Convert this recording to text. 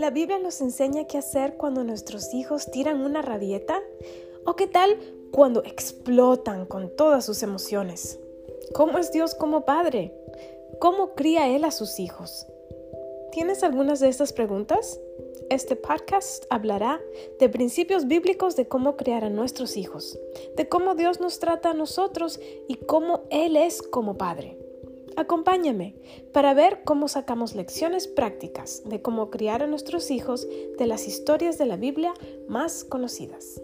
¿La Biblia nos enseña qué hacer cuando nuestros hijos tiran una rabieta? ¿O qué tal cuando explotan con todas sus emociones? ¿Cómo es Dios como padre? ¿Cómo cría Él a sus hijos? ¿Tienes algunas de estas preguntas? Este podcast hablará de principios bíblicos de cómo criar a nuestros hijos, de cómo Dios nos trata a nosotros y cómo Él es como Padre. Acompáñame para ver cómo sacamos lecciones prácticas de cómo criar a nuestros hijos de las historias de la Biblia más conocidas.